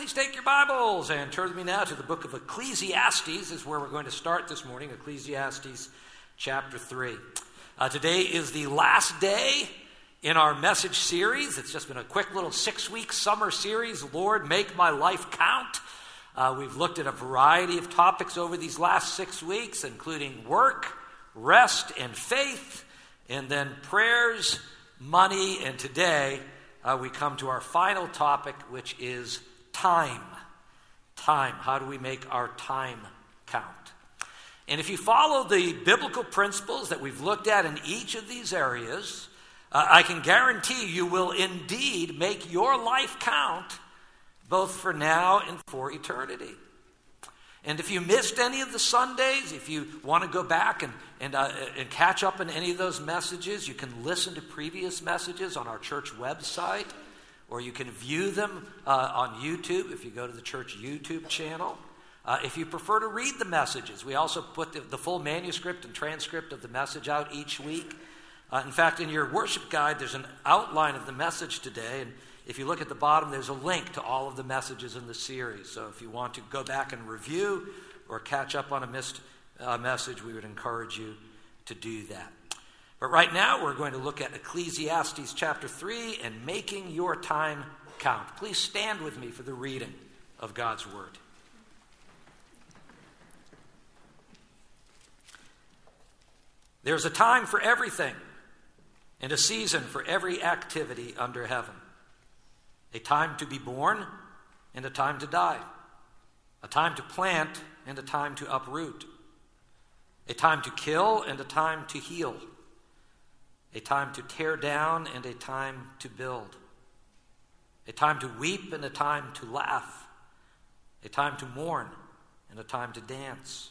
please take your Bibles and turn with me now to the book of Ecclesiastes, is where we're going to start this morning. Ecclesiastes chapter 3. Uh, today is the last day in our message series. It's just been a quick little six week summer series, Lord, Make My Life Count. Uh, we've looked at a variety of topics over these last six weeks, including work, rest, and faith, and then prayers, money, and today uh, we come to our final topic, which is time. Time. How do we make our time count? And if you follow the biblical principles that we've looked at in each of these areas, uh, I can guarantee you will indeed make your life count both for now and for eternity. And if you missed any of the Sundays, if you want to go back and, and, uh, and catch up on any of those messages, you can listen to previous messages on our church website, or you can view them uh, on YouTube if you go to the church YouTube channel. Uh, if you prefer to read the messages, we also put the, the, full manuscript and transcript of the message out each week. Uh, in fact, in your worship guide, there's an outline of the message today, and if you look at the bottom, there's a link to all of the messages in the series. So if you want to go back and review or catch up on a missed uh, message, we would encourage you to do that. But right now, we're going to look at Ecclesiastes chapter 3 and making your time count. Please stand with me for the reading of God's word. There's a time for everything and a season for every activity under heaven a time to be born and a time to die, a time to plant and a time to uproot, a time to kill and a time to heal, a time to tear down and a time to build, a time to weep and a time to laugh, a time to mourn and a time to dance,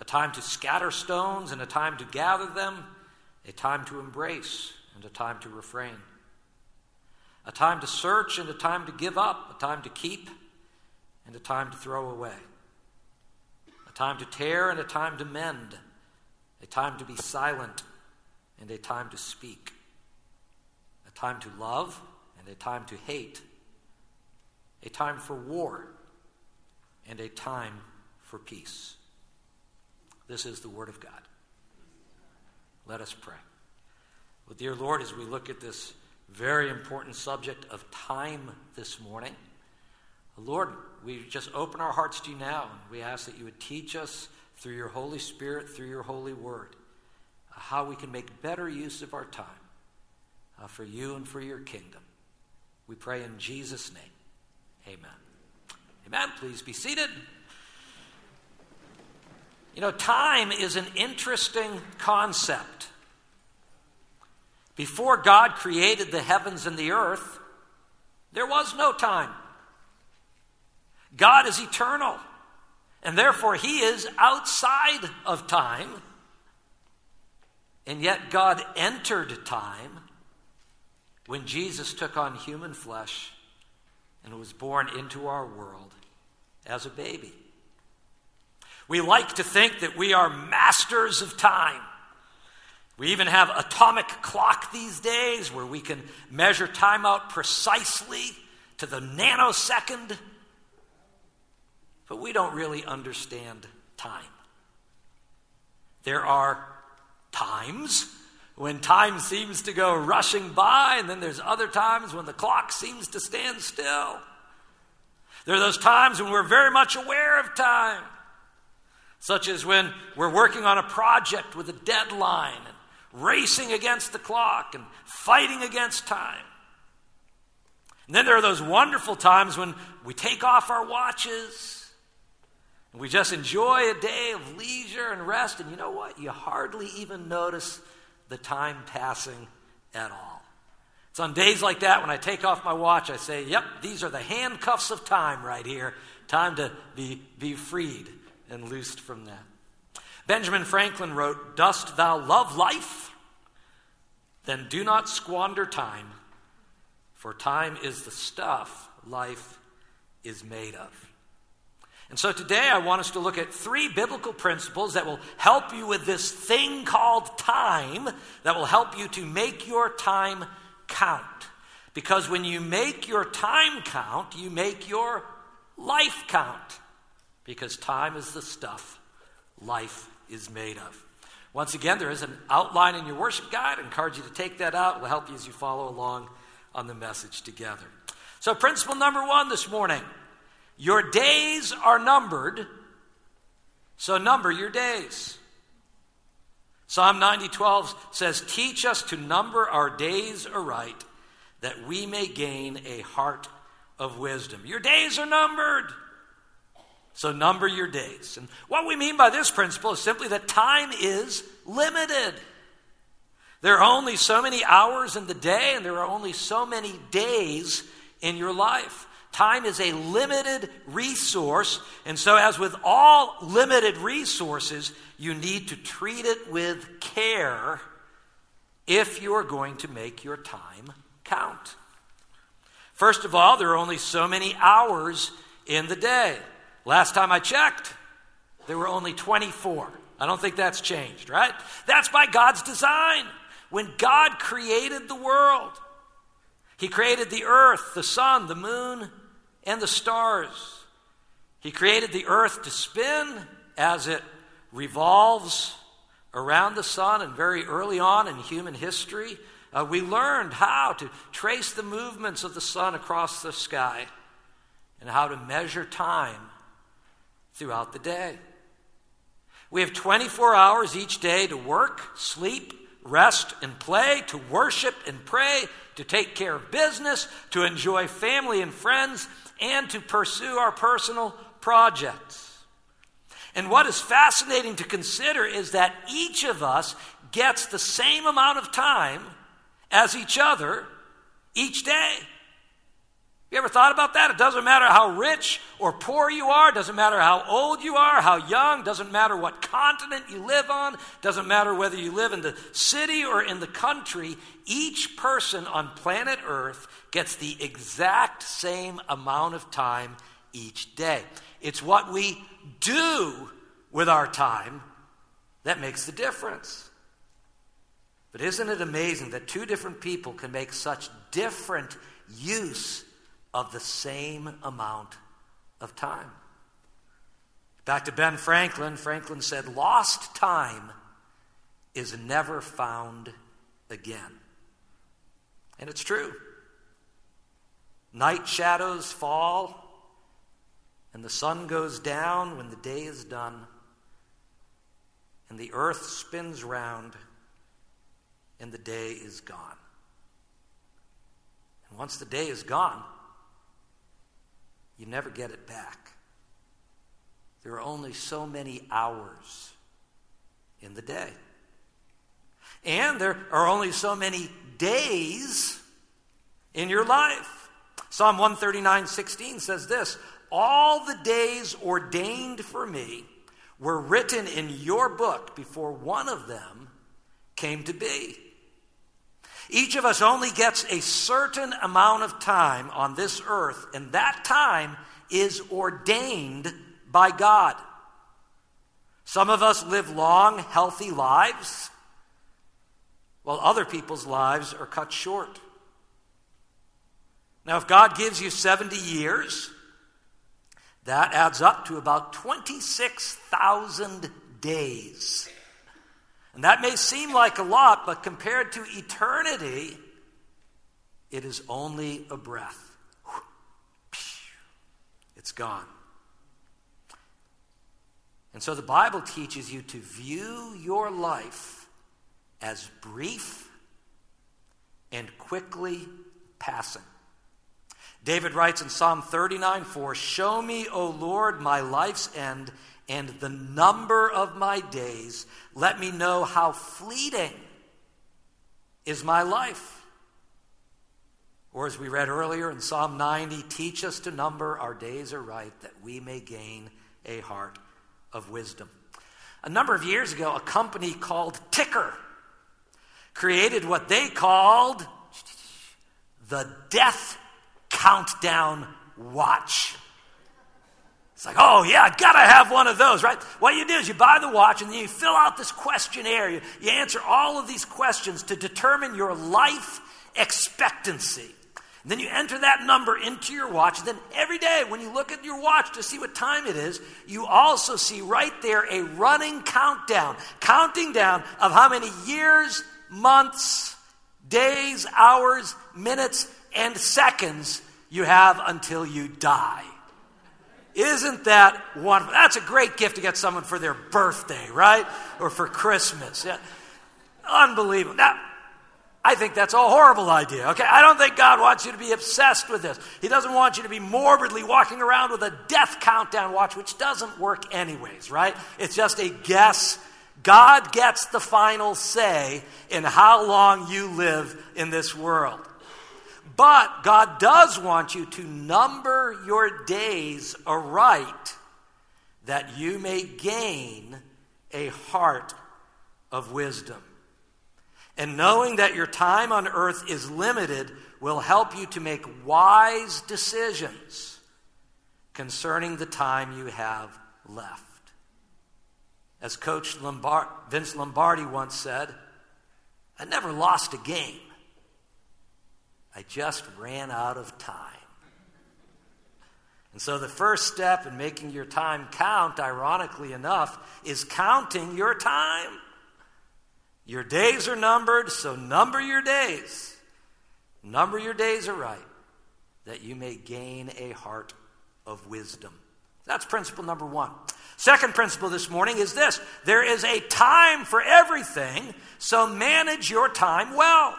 a time to scatter stones and a time to gather them, a time to embrace and a time to refrain a time to search and a time to give up, a time to keep and a time to throw away, a time to tear and a time to mend, a time to be silent and a time to speak, a time to love and a time to hate, a time for war and a time for peace. This is the Word of God. Let us pray. Well, dear Lord, as we look at this very important subject of time this morning. Lord, we just open our hearts to you now, and we ask that you would teach us through your Holy Spirit, through your holy word, how we can make better use of our time uh, for you and for your kingdom. We pray in Jesus' name. Amen. Amen. Please be seated. You know, time is an interesting concept. Before God created the heavens and the earth, there was no time. God is eternal, and therefore He is outside of time. And yet, God entered time when Jesus took on human flesh and was born into our world as a baby. We like to think that we are masters of time. We even have atomic clock these days where we can measure time out precisely to the nanosecond. But we don't really understand time. There are times when time seems to go rushing by, and then there's other times when the clock seems to stand still. There are those times when we're very much aware of time, such as when we're working on a project with a deadline and racing against the clock and fighting against time. And then there are those wonderful times when we take off our watches and we just enjoy a day of leisure and rest. And you know what? You hardly even notice the time passing at all. It's on days like that when I take off my watch, I say, Yep, these are the handcuffs of time right here. Time to be, be freed and loosed from that. Benjamin Franklin wrote, Dost thou love life? Then do not squander time, for time is the stuff life is made of. And so today I want us to look at three biblical principles that will help you with this thing called time, that will help you to make your time count. Because when you make your time count, you make your life count. Because time is the stuff life is made of. Once again, there is an outline in your worship guide. I encourage you to take that out. It will help you as you follow along on the message together. So, principle number one this morning your days are numbered, so number your days. Psalm 90:12 says, "Teach us to number our days aright, that we may gain a heart of wisdom." Your days are numbered. So number your days. And what we mean by this principle is simply that time is limited. There are only so many hours in the day, and there are only so many days in your life. Time is a limited resource, and so, as with all limited resources, you need to treat it with care if you are going to make your time count. First of all, there are only so many hours in the day. Last time I checked, there were only 24. I don't think that's changed, right? That's by God's design. When God created the world, He created the earth, the sun, the moon, and the stars. He created the earth to spin as it revolves around the sun, and very early on in human history, uh, we learned how to trace the movements of the sun across the sky and how to measure time throughout the day. We have 24 hours each day to work, sleep, rest, and play, to worship and pray, to take care of business, to enjoy family and friends, and to pursue our personal projects. And what is fascinating to consider is that each of us gets the same amount of time as each other each day. You ever thought about that? It doesn't matter how rich or poor you are, doesn't matter how old you are, how young, doesn't matter what continent you live on, doesn't matter whether you live in the city or in the country. Each person on planet Earth gets the exact same amount of time each day. It's what we do with our time that makes the difference. But isn't it amazing that two different people can make such different use of the same amount of time? Back to Ben Franklin, Franklin said, Lost time is never found again. And it's true. Night shadows fall, and the sun goes down when the day is done, and the earth spins round, and the day is gone. And once the day is gone, you never get it back. There are only so many hours in the day. And there are only so many days in your life. Psalm 139 16 says this All the days ordained for me were written in your book before one of them came to be. Each of us only gets a certain amount of time on this earth, and that time is ordained by God. Some of us live long, healthy lives, while other people's lives are cut short. Now, if God gives you 70 years, that adds up to about 26,000 days. And that may seem like a lot, but compared to eternity, it is only a breath. It's gone. And so the Bible teaches you to view your life as brief and quickly passing. David writes in Psalm 39 4 Show me, O Lord, my life's end and the number of my days. Let me know how fleeting is my life. Or, as we read earlier in Psalm 90, teach us to number our days aright that we may gain a heart of wisdom. A number of years ago, a company called Tikker created what they called the death countdown watch. It's like, oh, yeah, I gotta have one of those, right? What you do is you buy the watch and then you fill out this questionnaire. You, you answer all of these questions to determine your life expectancy. And then you enter that number into your watch. And then every day, when you look at your watch to see what time it is, you also see right there a running countdown, counting down of how many years, months, days, hours, minutes, and seconds you have until you die. Isn't that wonderful? That's a great gift to get someone for their birthday, right? Or for Christmas. Yeah. Unbelievable. Now, I think that's a horrible idea, okay? I don't think God wants you to be obsessed with this. He doesn't want you to be morbidly walking around with a death countdown watch, which doesn't work anyways, right? It's just a guess. God gets the final say in how long you live in this world. But God does want you to number your days aright that you may gain a heart of wisdom. And knowing that your time on earth is limited will help you to make wise decisions concerning the time you have left. As Coach Lombard, Vince Lombardi once said, I never lost a game. I just ran out of time. And so, the first step in making your time count, ironically enough, is counting your time. Your days are numbered, so number your days. Number your days aright, that you may gain a heart of wisdom. That's principle number one. Second principle this morning is this there is a time for everything, so manage your time well.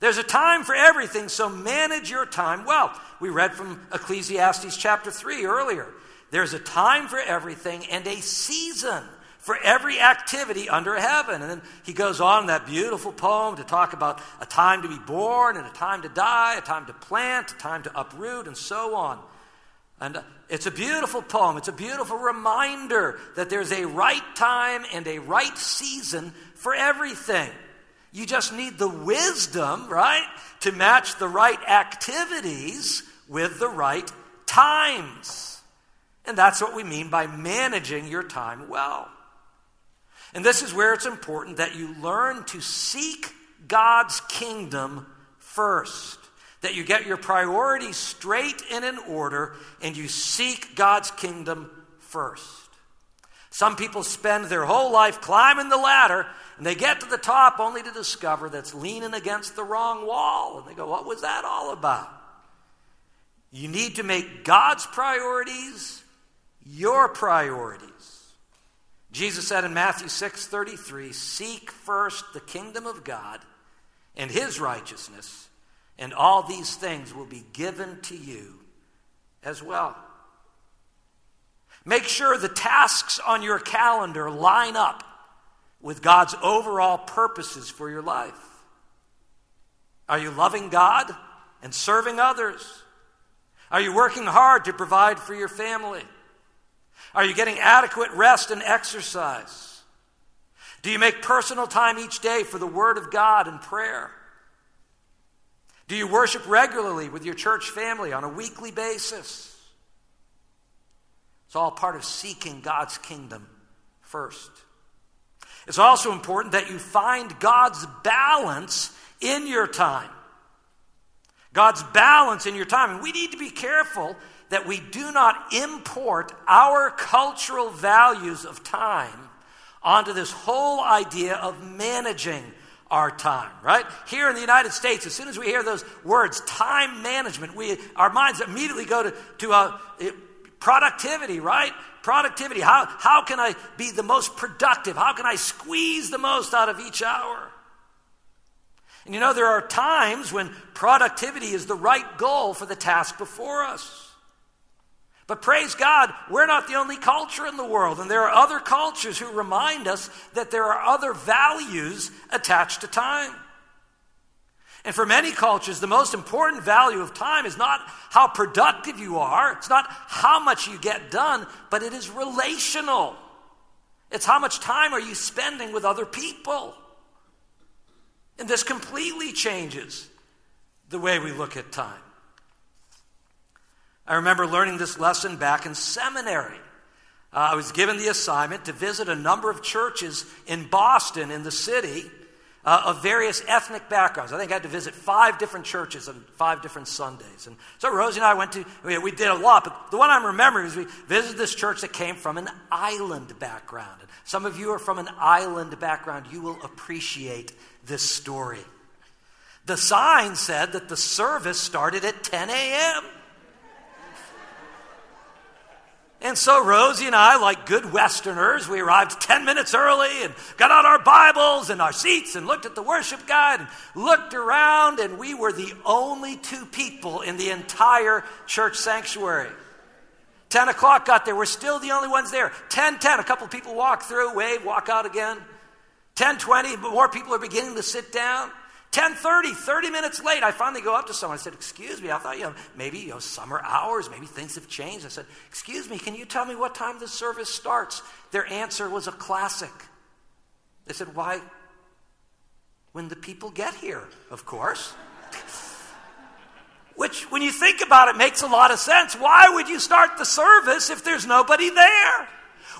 There's a time for everything, so manage your time well. We read from Ecclesiastes chapter 3 earlier. There's a time for everything and a season for every activity under heaven. And then he goes on in that beautiful poem to talk about a time to be born and a time to die, a time to plant, a time to uproot, and so on. And uh, it's a beautiful poem. It's a beautiful reminder that there's a right time and a right season for everything. You just need the wisdom, right, to match the right activities with the right times. And that's what we mean by managing your time well. And this is where it's important that you learn to seek God's kingdom first. That you get your priorities straight and in order and you seek God's kingdom first. Some people spend their whole life climbing the ladder and they get to the top only to discover that's leaning against the wrong wall. And they go, What was that all about? You need to make God's priorities your priorities. Jesus said in Matthew 6 33, Seek first the kingdom of God and his righteousness, and all these things will be given to you as well. Make sure the tasks on your calendar line up with God's overall purposes for your life. Are you loving God and serving others? Are you working hard to provide for your family? Are you getting adequate rest and exercise? Do you make personal time each day for the Word of God and prayer? Do you worship regularly with your church family on a weekly basis? It's all part of seeking God's kingdom first. It's also important that you find God's balance in your time. God's balance in your time. And we need to be careful that we do not import our cultural values of time onto this whole idea of managing our time, right? Here in the United States, as soon as we hear those words, time management, we, our minds immediately go to, to uh, productivity, right? Productivity. How, how can I be the most productive? How can I squeeze the most out of each hour? And you know, there are times when productivity is the right goal for the task before us. But praise God, we're not the only culture in the world, and there are other cultures who remind us that there are other values attached to time. And for many cultures, the most important value of time is not how productive you are, it's not how much you get done, but it is relational. It's how much time are you spending with other people. And this completely changes the way we look at time. I remember learning this lesson back in seminary. Uh, I was given the assignment to visit a number of churches in Boston, in the city, uh, of various ethnic backgrounds. I think I had to visit five different churches on five different Sundays. And so Rosie and I went to, we, we did a lot, but the one I'm remembering is we visited this church that came from an island background. And some of you are from an island background. You will appreciate this story. The sign said that the service started at 10 a.m. And so Rosie and I, like good Westerners, we arrived 10 minutes early and got out our Bibles and our seats and looked at the worship guide and looked around, and we were the only two people in the entire church sanctuary. 10 o'clock got there, we're still the only ones there. 10 10, a couple people walk through, wave, walk out again. 10 20, more people are beginning to sit down. 10:30, 30 minutes late, I finally go up to someone. I said, "Excuse me, I thought you know maybe you know summer hours, maybe things have changed." I said, "Excuse me, can you tell me what time the service starts?" Their answer was a classic. They said, "Why? When the people get here, of course." Which, when you think about it, makes a lot of sense. Why would you start the service if there's nobody there?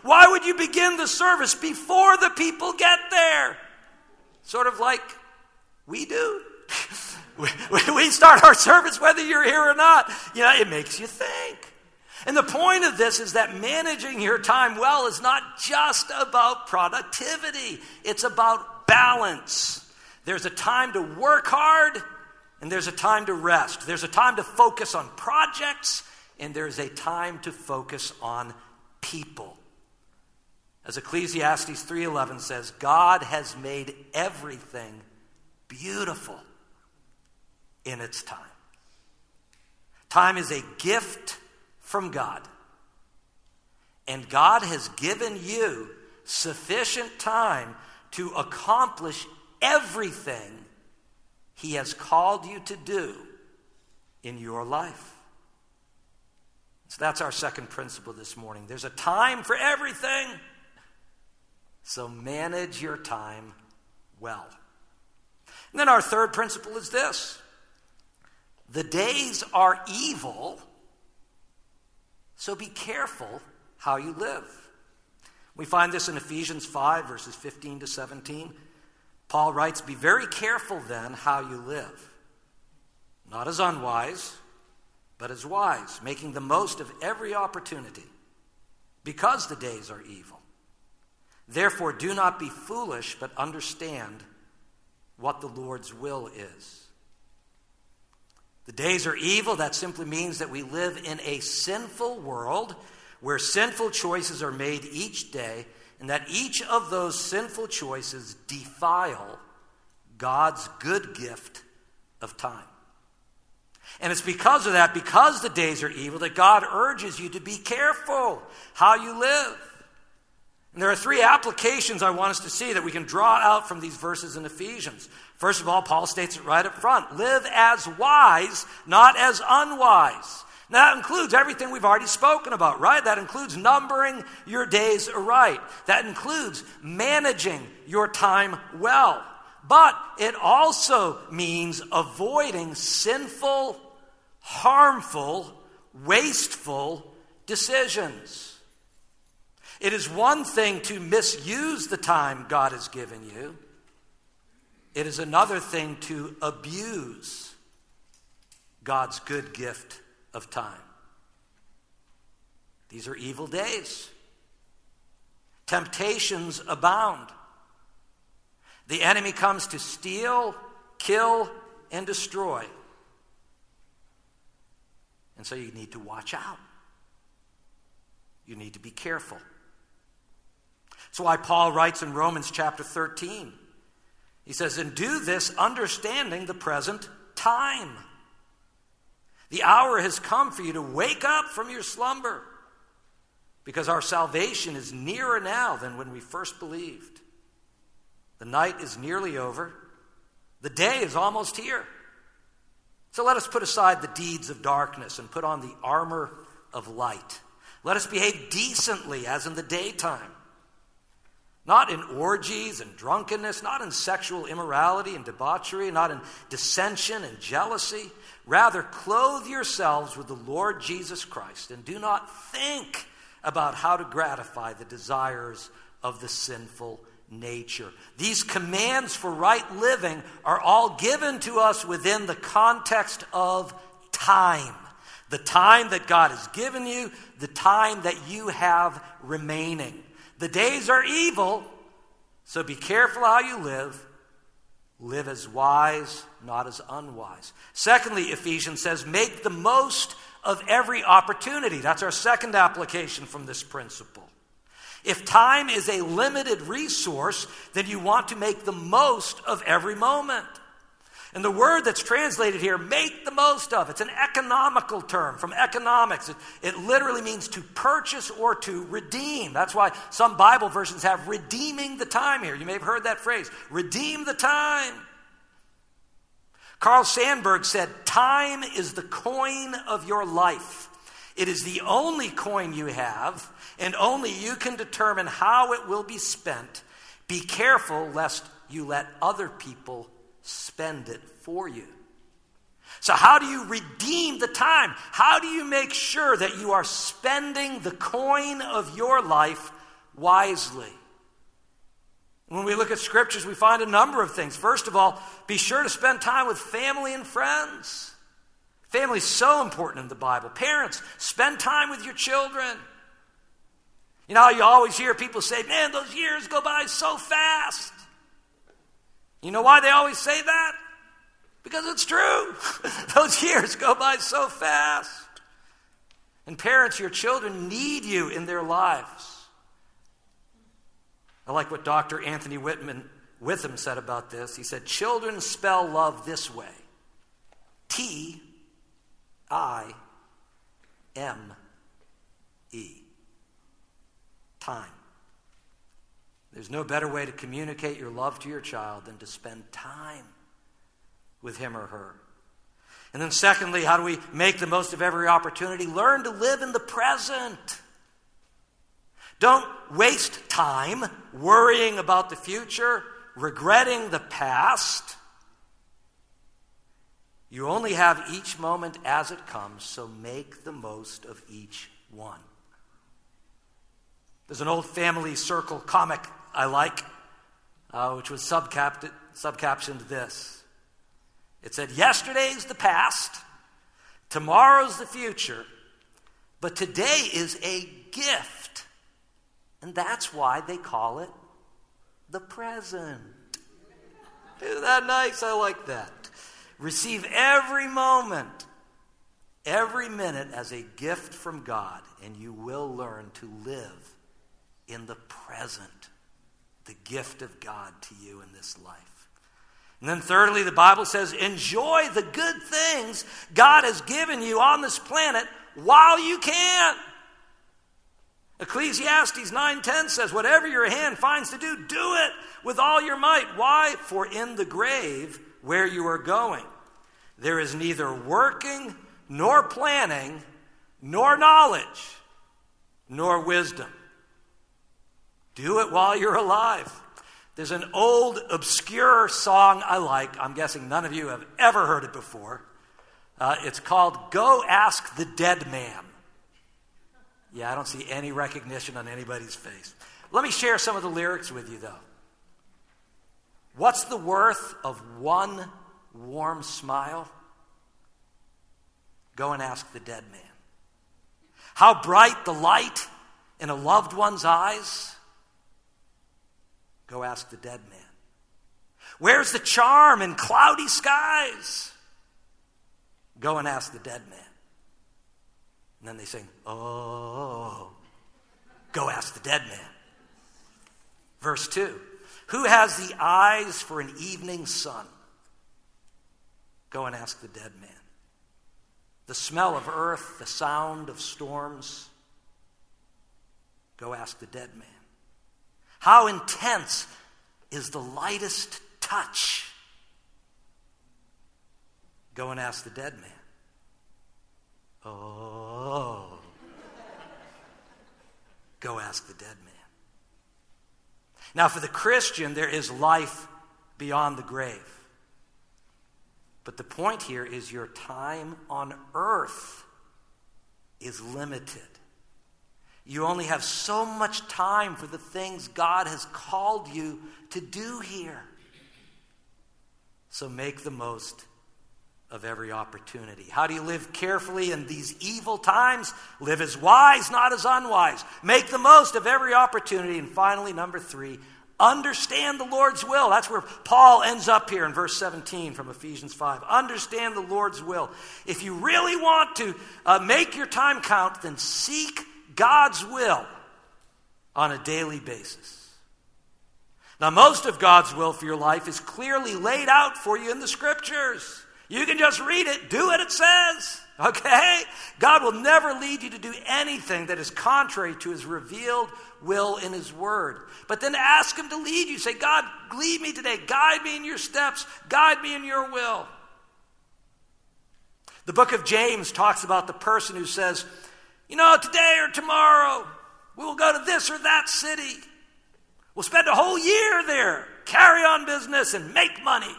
Why would you begin the service before the people get there? Sort of like we do. we start our service whether you're here or not. You know, it makes you think. And the point of this is that managing your time well is not just about productivity, it's about balance. There's a time to work hard, and there's a time to rest. There's a time to focus on projects, and there's a time to focus on people. As Ecclesiastes 3:11 says, God has made everything beautiful in its time. Time is a gift from God. And God has given you sufficient time to accomplish everything He has called you to do in your life. So that's our second principle this morning. There's a time for everything. So manage your time well. And then our third principle is this the days are evil, so be careful how you live. We find this in Ephesians 5, verses 15 to 17. Paul writes, Be very careful then how you live, not as unwise, but as wise, making the most of every opportunity, because the days are evil. Therefore, do not be foolish, but understand what the Lord's will is. The days are evil. That simply means that we live in a sinful world where sinful choices are made each day, and that each of those sinful choices defile God's good gift of time. And it's because of that, because the days are evil, that God urges you to be careful how you live. And there are three applications I want us to see that we can draw out from these verses in Ephesians. First of all, Paul states it right up front live as wise, not as unwise. Now, that includes everything we've already spoken about, right? That includes numbering your days aright. That includes managing your time well. But it also means avoiding sinful, harmful, wasteful decisions. It is one thing to misuse the time God has given you, it is another thing to abuse God's good gift of time. These are evil days. Temptations abound. The enemy comes to steal, kill, and destroy. And so you need to watch out. You need to be careful. That's why Paul writes in Romans chapter 13. He says, And do this understanding the present time. The hour has come for you to wake up from your slumber because our salvation is nearer now than when we first believed. The night is nearly over, the day is almost here. So let us put aside the deeds of darkness and put on the armor of light. Let us behave decently as in the daytime not in orgies and drunkenness, not in sexual immorality and debauchery, not in dissension and jealousy. Rather, clothe yourselves with the Lord Jesus Christ and do not think about how to gratify the desires of the sinful nature. These commands for right living are all given to us within the context of time. The time that God has given you, the time that you have remaining. The days are evil, so be careful how you live. Live as wise, not as unwise. Secondly, Ephesians says, make the most of every opportunity. That's our second application from this principle. If time is a limited resource, then you want to make the most of every moment. And the word that's translated here, make the most of, it's an economical term from economics. It, it, literally means to purchase or to redeem. That's why some Bible versions have redeeming the time here. You may have heard that phrase redeem the time. Carl Sandburg said, Time is the coin of your life. It is the only coin you have, and only you can determine how it will be spent. Be careful lest you let other people spend it for you. So, how do you redeem the time? How do you make sure that you are spending the coin of your life wisely? When we look at scriptures, we find a number of things. First of all, be sure to spend time with family and friends. Family is so important in the Bible. Parents, spend time with your children. You know, you always hear people say, man, those years go by so fast. You know why they always say that? Because it's true. those years go by so fast. And parents, your children need you in their lives. I like what Dr. Anthony Whitman Witham said about this. He said, Children spell love this way T I M E. Time. There's no better way to communicate your love to your child than to spend time with him or her. And then, secondly, how do we make the most of every opportunity? Learn to live in the present. Don't waste time worrying about the future, regretting the past. You only have each moment as it comes, so make the most of each one. There's an old family circle comic I like, uh, which was subcaptioned this. It said, Yesterday's the past, tomorrow's the future, but today is a gift and that's why they call it the present. Isn't that nice? I like that. Receive every moment, every minute as a gift from God, and you will learn to live in the present, the gift of God to you in this life. And then, thirdly, the Bible says, enjoy the good things God has given you on this planet while you can. Ecclesiastes 9:10 says, "Whatever your hand finds to do, do it with all your might." Why? For in the grave where you are going, there is neither working nor planning, nor knowledge, nor wisdom. Do it while you're alive. There's an old, obscure song I like. I'm guessing none of you have ever heard it before. Uh, it's called Go Ask the Dead Man. Yeah, I don't see any recognition on anybody's face. Let me share some of the lyrics with you, though. What's the worth of one warm smile? Go and ask the dead man. How bright the light in a loved one's eyes? Go ask the dead man. Where's the charm in cloudy skies? Go and ask the dead man. And then they sing, Oh, go ask the dead man. Verse 2 Who has the eyes for an evening sun? Go and ask the dead man. The smell of earth, the sound of storms? Go ask the dead man. How intense is the lightest touch? Go and ask the dead man. Oh. Go ask the dead man. Now, for the Christian, there is life beyond the grave. But the point here is your time on earth is limited. You only have so much time for the things God has called you to do here. So make the most of every opportunity. How do you live carefully in these evil times? Live as wise, not as unwise. Make the most of every opportunity. And finally, number three, understand the Lord's will. That's where Paul ends up here in verse 17 from Ephesians 5. Understand the Lord's will. If you really want to uh, make your time count, then seek God's will on a daily basis. Now, most of God's will for your life is clearly laid out for you in the scriptures. You can just read it, do what it says, okay? God will never lead you to do anything that is contrary to his revealed will in his word. But then ask him to lead you. Say, God, lead me today. Guide me in your steps, guide me in your will. The book of James talks about the person who says, you know, today or tomorrow, we will go to this or that city. We'll spend a whole year there, carry on business, and make money.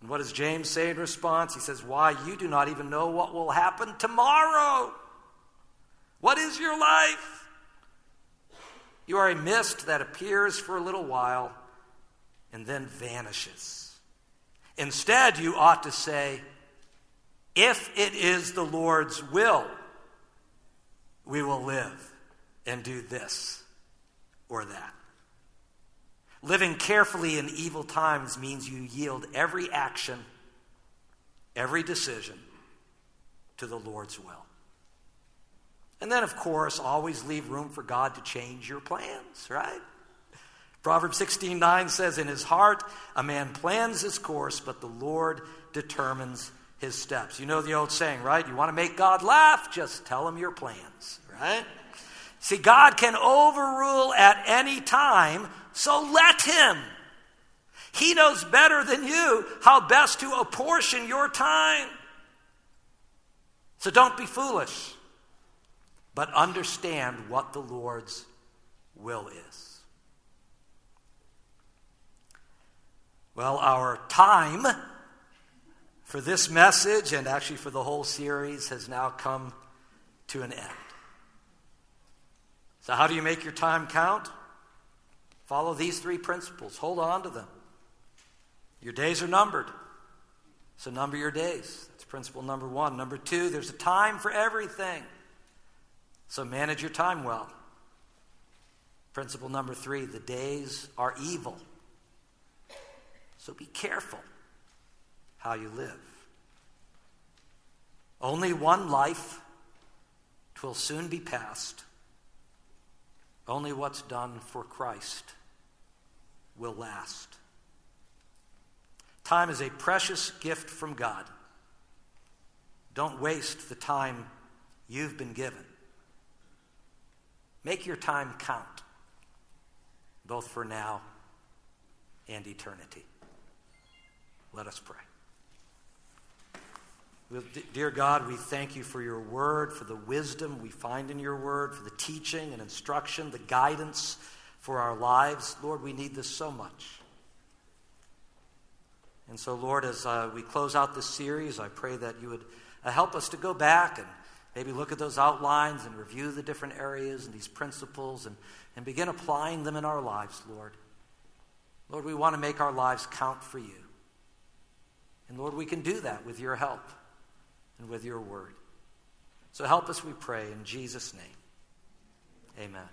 And what does James say in response? He says, Why, you do not even know what will happen tomorrow. What is your life? You are a mist that appears for a little while and then vanishes. Instead, you ought to say, if it is the Lord's will, we will live and do this or that. Living carefully in evil times means you yield every action, every decision to the Lord's will. And then, of course, always leave room for God to change your plans, right? Proverbs 16 9 says, In his heart, a man plans his course, but the Lord determines his steps. You know the old saying, right? You want to make God laugh? Just tell him your plans, right? See, God can overrule at any time, so let him. He knows better than you how best to apportion your time. So don't be foolish, but understand what the Lord's will is. Well, our time for this message and actually for the whole series has now come to an end. So, how do you make your time count? Follow these three principles, hold on to them. Your days are numbered, so number your days. That's principle number one. Number two, there's a time for everything, so manage your time well. Principle number three, the days are evil, so be careful how you live. Only one life, twill soon be past. Only what's done for Christ will last. Time is a precious gift from God. Don't waste the time you've been given. Make your time count, both for now and eternity. Let us pray. Dear God, we thank you for your word, for the wisdom we find in your word, for the teaching and instruction, the guidance for our lives. Lord, we need this so much. And so, Lord, as uh, we close out this series, I pray that you would uh, help us to go back and maybe look at those outlines and review the different areas and these principles and, and begin applying them in our lives, Lord. Lord, we want to make our lives count for you. And Lord, we can do that with your help and with your word. So help us, we pray, in Jesus' name. Amen.